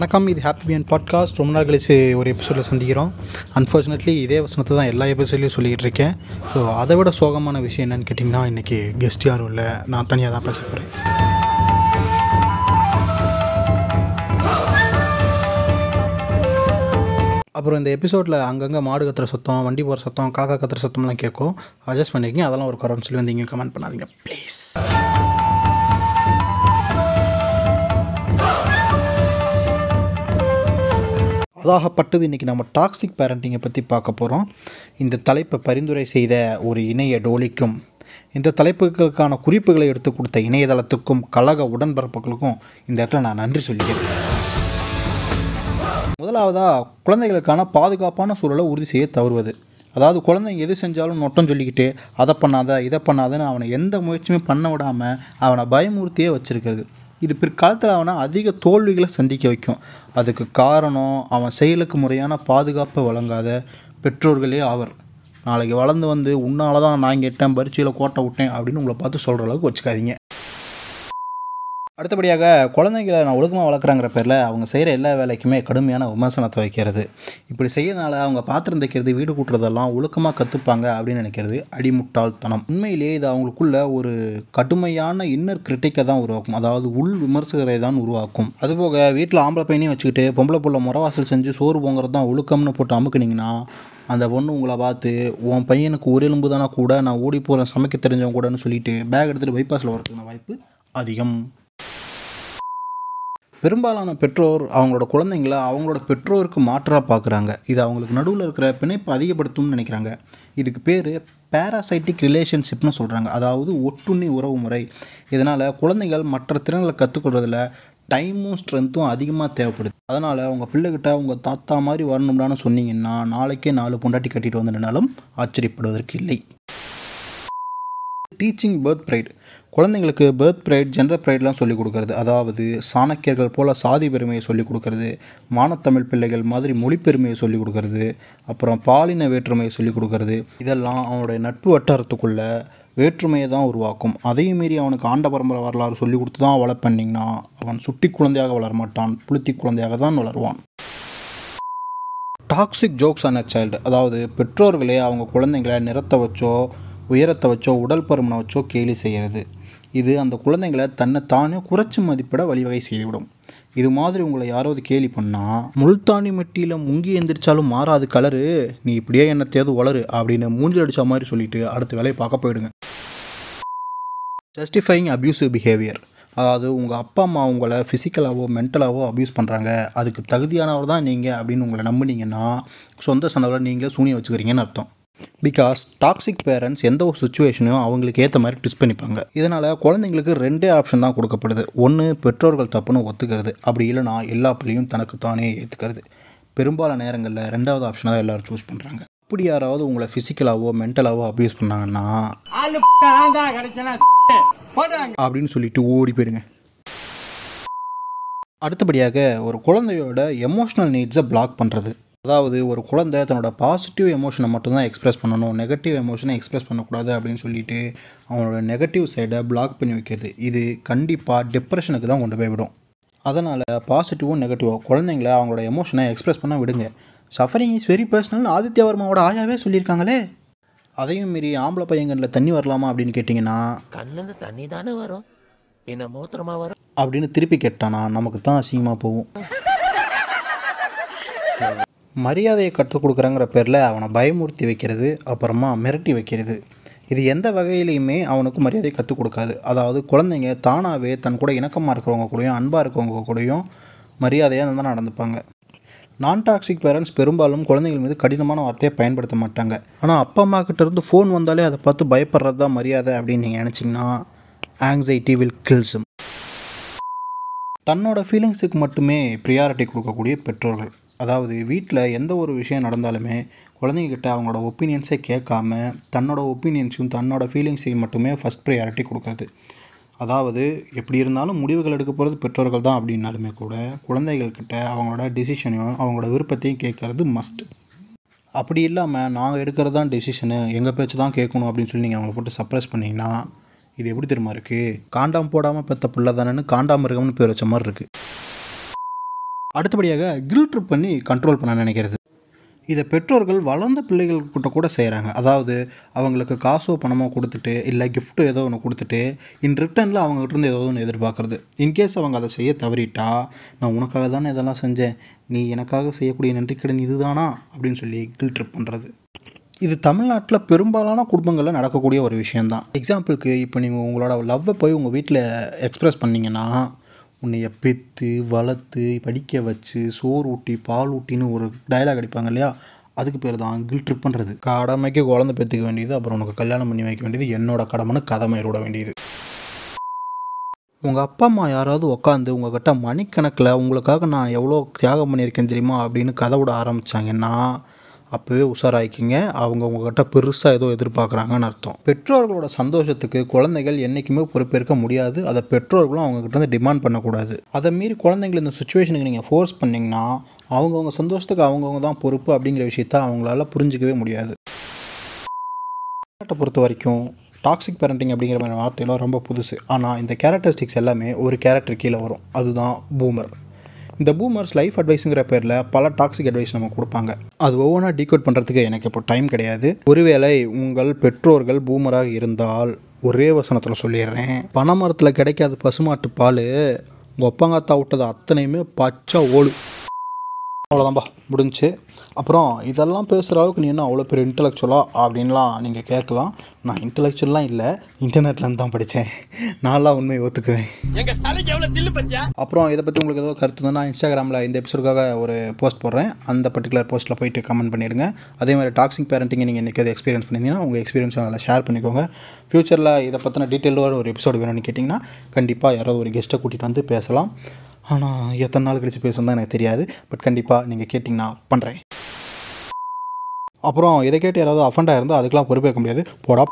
வணக்கம் இது happy பியன் podcast ரொம்ப நாள் கழிச்சு ஒரு எபிசோடில் சந்திக்கிறோம். அன்ஃபார்ச்சுனேட்லி இதே வசனத்தை தான் எல்லா எபிசோட்லையும் சொல்லிகிட்டு இருக்கேன். ஸோ அதை விட சோகமான விஷயம் என்னென்னு கேட்டிங்கன்னா இன்றைக்கி கெஸ்ட் யாரும் இல்லை. நான் தனியாக தான் பேச போகிறேன் அப்புறம் இந்த எபிசோடில் அங்கங்கே மாடு கத்துற சத்தம் வண்டி போகிற சத்தம் காக்கா கத்துற சத்தம்லாம் கேட்கும். அட்ஜஸ்ட் பண்ணிக்கிங்க அதெல்லாம் ஒரு குறைன்னு சொல்லி வந்து இங்கே கமெண்ட் பண்ணாதீங்க ப்ளீஸ் அதாகப்பட்டது. இன்றைக்கி நம்ம டாக்ஸிக் பேரண்டிங்கை பற்றி பார்க்க போகிறோம் இந்த தலைப்பை பரிந்துரை செய்த ஒரு இணைய டோலிக்கும் இந்த தலைப்புகளுக்கான குறிப்புகளை எடுத்து கொடுத்த இணையதளத்துக்கும் கழக உடன்பரப்புகளுக்கும் இந்த இடத்துல நான் நன்றி சொல்லிக்கிறேன். முதலாவதாக குழந்தைகளுக்கான பாதுகாப்பான சூழலை உறுதி செய்ய தவறுவது. அதாவது குழந்தைங்க எது செஞ்சாலும் நொட்டம் சொல்லிக்கிட்டு அதை பண்ணாத இதை பண்ணாதன்னு அவனை எந்த முயற்சியுமே பண்ண விடாமல் அவனை பயமுறுத்தியே வச்சுருக்கிறது. இது பிற்காலத்தில் அவனை அதிக தோல்விகளை சந்திக்க வைக்கும். அதுக்கு காரணம் அவன் செயலுக்கு முறையான பாதுகாப்பை வழங்காத பெற்றோர்களே ஆவர். நாளைக்கு வளர்ந்து வந்து உன்னால தான் நான் கேட்டேன் பரீட்சையில் கோட்டை விட்டேன் அப்படின்னு உங்களை பார்த்து சொல்கிற அளவுக்கு வச்சுக்காதீங்க. அடுத்தபடியாக குழந்தைங்களை நான் ஒழுக்கமாக வளர்க்குறாங்கிற பேரில் அவங்க செய்கிற எல்லா வேலைக்குமே கடுமையான விமர்சனத்தை வைக்கிறது. இப்படி செய்யறதுனால அவங்க பாத்திரம் தைக்கிறது வீடு கூட்டுறதெல்லாம் ஒழுக்கமாக கற்றுப்பாங்க அப்படின்னு நினைக்கிறது அடிமுட்டாள்தனம். உண்மையிலேயே இது அவங்களுக்குள்ள ஒரு கடுமையான இன்னர் கிரிட்டிக்கை தான் உருவாக்கும். அதாவது உள் விமர்சகரை தான் உருவாக்கும். அதுபோக வீட்டில் ஆம்பளை பையனையும் வச்சுக்கிட்டு பொம்பளை புள்ள முறவாசல் செஞ்சு சோறு பொங்குறது தான் ஒழுக்கம்னு போட்டு அமுக்குனிங்கன்னா அந்த பொண்ணு உங்களை பார்த்து உன் பையனுக்கு ஒரு எலும்பு தானே கூட நான் ஓடி போகிறேன் சமைக்க தெரிஞ்சவங்க கூடன்னு சொல்லிட்டு பேக் எடுத்துகிட்டு பைபாஸில் வரதுக்கான வாய்ப்பு அதிகம். பெரும்பாலான பெற்றோர் அவங்களோட குழந்தைங்கள அவங்களோட பெற்றோருக்கு மாற்றாக பார்க்குறாங்க இது அவங்களுக்கு நடுவில் இருக்கிற பிணைப்பு அதிகப்படுத்தும்னு நினைக்கிறாங்க. இதுக்கு பேர் பேராசைட்டிக் ரிலேஷன்ஷிப்னு சொல்கிறாங்க அதாவது ஒட்டுண்ணி உறவு முறை. இதனால் குழந்தைகள் மற்ற திறன்களை கற்றுக்கொள்றதில் டைமும் ஸ்ட்ரென்த்தும் அதிகமாக தேவைப்படுது. அதனால் உங்கள் பிள்ளைகிட்ட உங்கள் தாத்தா மாதிரி வரணும்டான்னு சொன்னீங்கன்னா நாளைக்கே நாலு பொண்டாட்டி கட்டிட்டு வந்துனாலும் ஆச்சரியப்படுவதற்கு இல்லை. டீச்சிங் பேர்த் ப்ரைட் குழந்தைங்களுக்கு பேர்த் ப்ரைட் ஜென்ரல் ப்ரைட்லாம் சொல்லிக் கொடுக்குறது. அதாவது சாணக்கியர்கள் போல் சாதி பெருமையை சொல்லிக் கொடுக்கறது. மானத்தமிழ் பிள்ளைகள் மாதிரி மொழி பெருமையை சொல்லிக் கொடுக்கறது. அப்புறம் பாலின வேற்றுமையை சொல்லிக் கொடுக்கறது. இதெல்லாம் அவனுடைய நட்பு வட்டாரத்துக்குள்ள வேற்றுமையை தான் உருவாக்கும். அதையும் மீறி அவனுக்கு ஆண்ட பரம்பரை வரலாறு சொல்லி கொடுத்து தான் வளர்ப்பண்ணிங்கன்னா அவன் சுட்டி குழந்தையாக வளர மாட்டான் புளுத்தி குழந்தையாக தான் வளருவான். டாக்ஸிக் ஜோக்ஸ் ஆன அ சைல்டு அதாவது பெற்றோர்களே அவங்க குழந்தைங்களை நிறத்த வச்சோ உயரத்தை வச்சோ உடல் பருமனை வச்சோ கேலி செய்கிறது இது அந்த குழந்தைங்களை தன்னை தானே குறைச்சி மதிப்பிட வழிவகை செய்துவிடும். இது மாதிரி உங்களை யாராவது கேலி பண்ணால் முல்தானி மெட்டியில் முங்கி எந்திரிச்சாலும் மாறாது கலரு நீ இப்படியே என்னத்தையாவது வளரு அப்படின்னு மூஞ்சில் அடித்த மாதிரி சொல்லிட்டு அடுத்த வேலையை பார்க்க போயிடுங்க. ஜஸ்டிஃபைங் அப்யூசிவ் பிஹேவியர் அதாவது உங்கள் அப்பா அம்மா உங்களை ஃபிசிக்கலாகவோ மென்டலாகவோ அப்யூஸ் பண்ணுறாங்க அதுக்கு தகுதியானவர் தான் நீங்கள் அப்படின்னு உங்களை நம்புனீங்கன்னா சொந்த சனவில் நீங்களே சூனியம் வச்சுக்கிறீங்கன்னு அர்த்தம். பிகாஸ் டாக்ஸிக் பேரண்ட்ஸ் எந்த ஒரு சுச்சுவேஷனையும் அவங்களுக்கு ஏற்ற மாதிரி ட்விஸ்ட் பண்ணிப்பாங்க. இதனால் குழந்தைங்களுக்கு ரெண்டே ஆப்ஷன் தான் கொடுக்கப்படுது. ஒன்று பெற்றோர்கள் தப்புன்னு ஒத்துக்கிறது. அப்படி இல்லைனா எல்லா பிள்ளையும் தனக்கு தானே ஏற்றுக்கிறது பெரும்பாலான நேரங்களில் ரெண்டாவது ஆப்ஷனாக தான் எல்லோரும் சூஸ் பண்ணுறாங்க அப்படி யாராவது உங்களை ஃபிசிக்கலாவோ மென்டலாவோ அப்யூஸ் பண்ணாங்கன்னா அப்படின்னு சொல்லிட்டு ஓடி போயிடுங்க. அடுத்தபடியாக ஒரு குழந்தையோட எமோஷ்னல் நீட்ஸை பிளாக் பண்ணுறது அதாவது ஒரு குழந்தை தன்னோட பாசிட்டிவ் எமோஷனை மட்டும்தான் எக்ஸ்பிரஸ் பண்ணணும் நெகட்டிவ் எமோஷனை எக்ஸ்பிரஸ் பண்ணக்கூடாது அப்படின்னு சொல்லிட்டு அவனோட நெகட்டிவ் சைடை பிளாக் பண்ணி வைக்கிறது. இது கண்டிப்பாக டிப்ரெஷனுக்கு தான் கொண்டு போய் விடும். அதனால் பாசிட்டிவும் நெகட்டிவும் குழந்தைங்கள அவங்களோட எமோஷனை எக்ஸ்பிரஸ் பண்ண விடுங்க. Suffering is very personal Aditya வர்மாவோட ஆயாவே சொல்லியிருக்காங்களே. அதையும் மீறி ஆம்பளை பையங்களில் தண்ணி வரலாமா அப்படின்னு கேட்டிங்கன்னா கண்ணுலேருந்து தண்ணி தானே வரும். பின்ன மூத்திரமா வரும். அப்படின்னு திருப்பி கேட்டானா நமக்கு தான் அசிங்கமாக போகும். மரியாதையை கற்றுக் கொடுக்குறங்கிற பேரில் அவனை பயமுறுத்தி வைக்கிறது அப்புறமா மிரட்டி வைக்கிறது. இது எந்த வகையிலையுமே அவனுக்கு மரியாதை கற்றுக் கொடுக்காது. அதாவது குழந்தைங்க தானாகவே தன் கூட இணக்கமாக இருக்கிறவங்க கூடயும் அன்பாக இருக்கிறவங்க கூடயும் மரியாதையாக தான் நடந்துப்பாங்க. நான் டாக்ஸிக் பேரண்ட்ஸ் பெரும்பாலும் குழந்தைகள் மீது கடினமான வார்த்தையை பயன்படுத்த மாட்டாங்க. ஆனால் அப்பா அம்மா கிட்டேருந்து ஃபோன் வந்தாலே அதை பார்த்து பயப்படுறது தான் மரியாதை அப்படின்னு நீங்கள் நினச்சிங்கன்னா ஆங்ஸைட்டி வில் கில்ஸும் தன்னோட ஃபீலிங்ஸுக்கு மட்டுமே ப்ரியாரிட்டி கொடுக்கக்கூடிய பெற்றோர்கள். அதாவது வீட்டில் எந்த ஒரு விஷயம் நடந்தாலுமே குழந்தைங்கக்கிட்ட அவங்களோட ஒப்பீனியன்ஸை கேட்காம தன்னோட ஒப்பீனியன்ஸையும் தன்னோட ஃபீலிங்ஸையும் மட்டுமே ஃபஸ்ட் ப்ரியாரிட்டி கொடுக்குறது. அதாவது எப்படி இருந்தாலும் முடிவுகள் எடுக்க போகிறது பெற்றோர்கள் தான் அப்படின்னாலுமே கூட குழந்தைகள்கிட்ட அவங்களோட டிசிஷனையும் அவங்களோட விருப்பத்தையும் கேட்குறது மஸ்ட் அப்படி இல்லாமல் நாங்கள் எடுக்கிறது தான் டெசிஷனு எங்கள் பேச்சு தான் கேட்கணும் அப்படின்னு சொல்லி நீங்கள் அவங்கள போட்டு சப்ரஸ் பண்ணிங்கன்னா இது எப்படி தெரியுமா இருக்குது காண்டாம் போடாமல் பெற்ற பிள்ளை தானேன்னு காண்டாமிருகம்னு பேர் வச்ச மாதிரி இருக்குது அடுத்தபடியாக கில் ட்ரிப் பண்ணி கண்ட்ரோல் பண்ண நினைக்கிறது. இதை பெற்றோர்கள் வளர்ந்த பிள்ளைகள் கிட்ட கூட செய்கிறாங்க அதாவது அவங்களுக்கு காசோ பணமோ கொடுத்துட்டு இல்லை கிஃப்ட்டோ ஏதோ ஒன்று கொடுத்துட்டு இன் ரிட்டனில் அவங்ககிட்ட இருந்து ஏதோ ஒன்று எதிர்பார்க்குறது. இன்கேஸ் அவங்க அதை செய்ய தவறிட்டா நான் உனக்காக தானே இதெல்லாம் செஞ்சேன். நீ எனக்காக செய்யக்கூடிய நன்றிக்கடன் இதுதானா? அப்படின்னு சொல்லி கில் ட்ரிப் பண்ணுறது இது தமிழ்நாட்டில் பெரும்பாலான குடும்பங்களில் நடக்கக்கூடிய ஒரு விஷயந்தான் எக்ஸாம்பிளுக்கு இப்போ நீங்கள் உங்களோட லவ்வை போய் உங்கள் வீட்டில் எக்ஸ்ப்ரெஸ் பண்ணீங்கன்னா உன்னைய பெற்று வளர்த்து படிக்க வச்சு சோறு ஊட்டி பால் ஊட்டின்னு ஒரு டயலாக் அடிப்பாங்க இல்லையா? அதுக்கு பேர் தான் கில் ட்ரிப் பண்ணுறது கடமைக்கு குழந்தை பெற்றுக்க வேண்டியது அப்புறம் உனக்கு கல்யாணம் பண்ணி வைக்க வேண்டியது என்னோட கடமைன்னு கதமை விட வேண்டியது. உங்கள் அப்பா அம்மா யாராவது உட்காந்து உங்கள்கிட்ட மணிக்கணக்கில் உங்களுக்காக நான் எவ்வளோ தியாகம் பண்ணியிருக்கேன் தெரியுமா? அப்படின்னு கதை விட ஆரம்பித்தாங்கன்னா அப்போவே உஷாராயிக்கிங்க. அவங்க உங்ககிட்ட பெருசாக ஏதோ எதிர்பார்க்குறாங்கன்னு அர்த்தம். பெற்றோர்களோட சந்தோஷத்துக்கு குழந்தைகள் என்றைக்குமே பொறுப்பேற்க முடியாது. அதை பெற்றோர்களும் அவங்கக்கிட்ட வந்து டிமாண்ட் பண்ணக்கூடாது. அதை மீறி குழந்தைங்களை இந்த சுச்சுவேஷனுக்கு நீங்கள் ஃபோர்ஸ் பண்ணிங்கன்னா அவங்கவுங்க சந்தோஷத்துக்கு அவங்கவுங்க தான் பொறுப்பு அப்படிங்கிற விஷயத்த அவங்களால புரிஞ்சிக்கவே முடியாது. பொறுத்த வரைக்கும் டாக்ஸிக் பேரண்டிங் அப்படிங்கிற மாதிரி வார்த்தையெல்லாம் ரொம்ப புதுசு. ஆனால் இந்த கேரக்டரிஸ்டிக்ஸ் எல்லாமே ஒரு கேரக்டர் கீழே வரும். அதுதான் பூமர் இந்த பூமர்ஸ் லைஃப் அட்வைஸுங்கிற பேரில் பல டாக்ஸிக் அட்வைஸ் நம்ம கொடுப்பாங்க. அது ஒவ்வொன்றா டீகோட் பண்ணுறதுக்கு எனக்கு இப்போ டைம் கிடையாது. ஒருவேளை உங்கள் பெற்றோர்கள் பூமராக இருந்தால் ஒரே வசனத்தில் சொல்லிடுறேன். பனைமரத்தில் கிடைக்காத பசுமாட்டு பால் உங்கள் ஒப்பங்காத்தா விட்டது அத்தனையுமே பச்சை ஓடு அவ்வளோதான்பா முடிஞ்சுச்சு. அப்புறம் இதெல்லாம் பேசுகிற அளவுக்கு நீ என்ன அவ்வளோ பெரிய இன்டலெக்சுவலா அப்படின்லாம் நீங்கள் கேட்கலாம். நான் இன்டலெக்சுவல்லாம் இல்லை இன்டர்நெட்லேருந்து தான் படித்தேன் நான்லாம் உண்மையை ஒத்துக்குவேன். அப்புறம் இதை பற்றி உங்களுக்கு ஏதோ கருத்து இருந்தால் நான் இன்ஸ்டாகிராமில் இந்த எபிசோடுக்காக ஒரு போஸ்ட் போடுறேன். அந்த பர்டிகுலர் போஸ்ட்டில் போயிட்டு கமெண்ட் பண்ணிடுங்க. அதே மாதிரி டாக்ஸிங் பேரண்டிங்கை நீங்கள் இன்றைக்கி எதாவது எக்ஸ்பீரியன்ஸ் பண்ணியிருந்தீங்கன்னா உங்கள் எக்ஸ்பீரியன்ஸும் அதில் ஷேர் பண்ணிக்கோங்க. ஃப்யூச்சரில் இதை பற்றின டீட்டெயிலோட ஒரு எபிசோடு வேணும்னு கேட்டிங்கன்னா கண்டிப்பாக யாராவது ஒரு கெஸ்ட்டை கூட்டிகிட்டு வந்து பேசலாம். ஆனால் எத்தனை நாள் கழித்து பேசணும் தான் எனக்கு தெரியாது. பட் கண்டிப்பாக நீங்கள் கேட்டிங்கன்னா பண்ணுறேன் அப்புறம் இதை கேட்டு யாராவது அஃபண்டாக இருந்தால் அதுக்கெலாம் பொறுப்பேற்க முடியாது. போடா.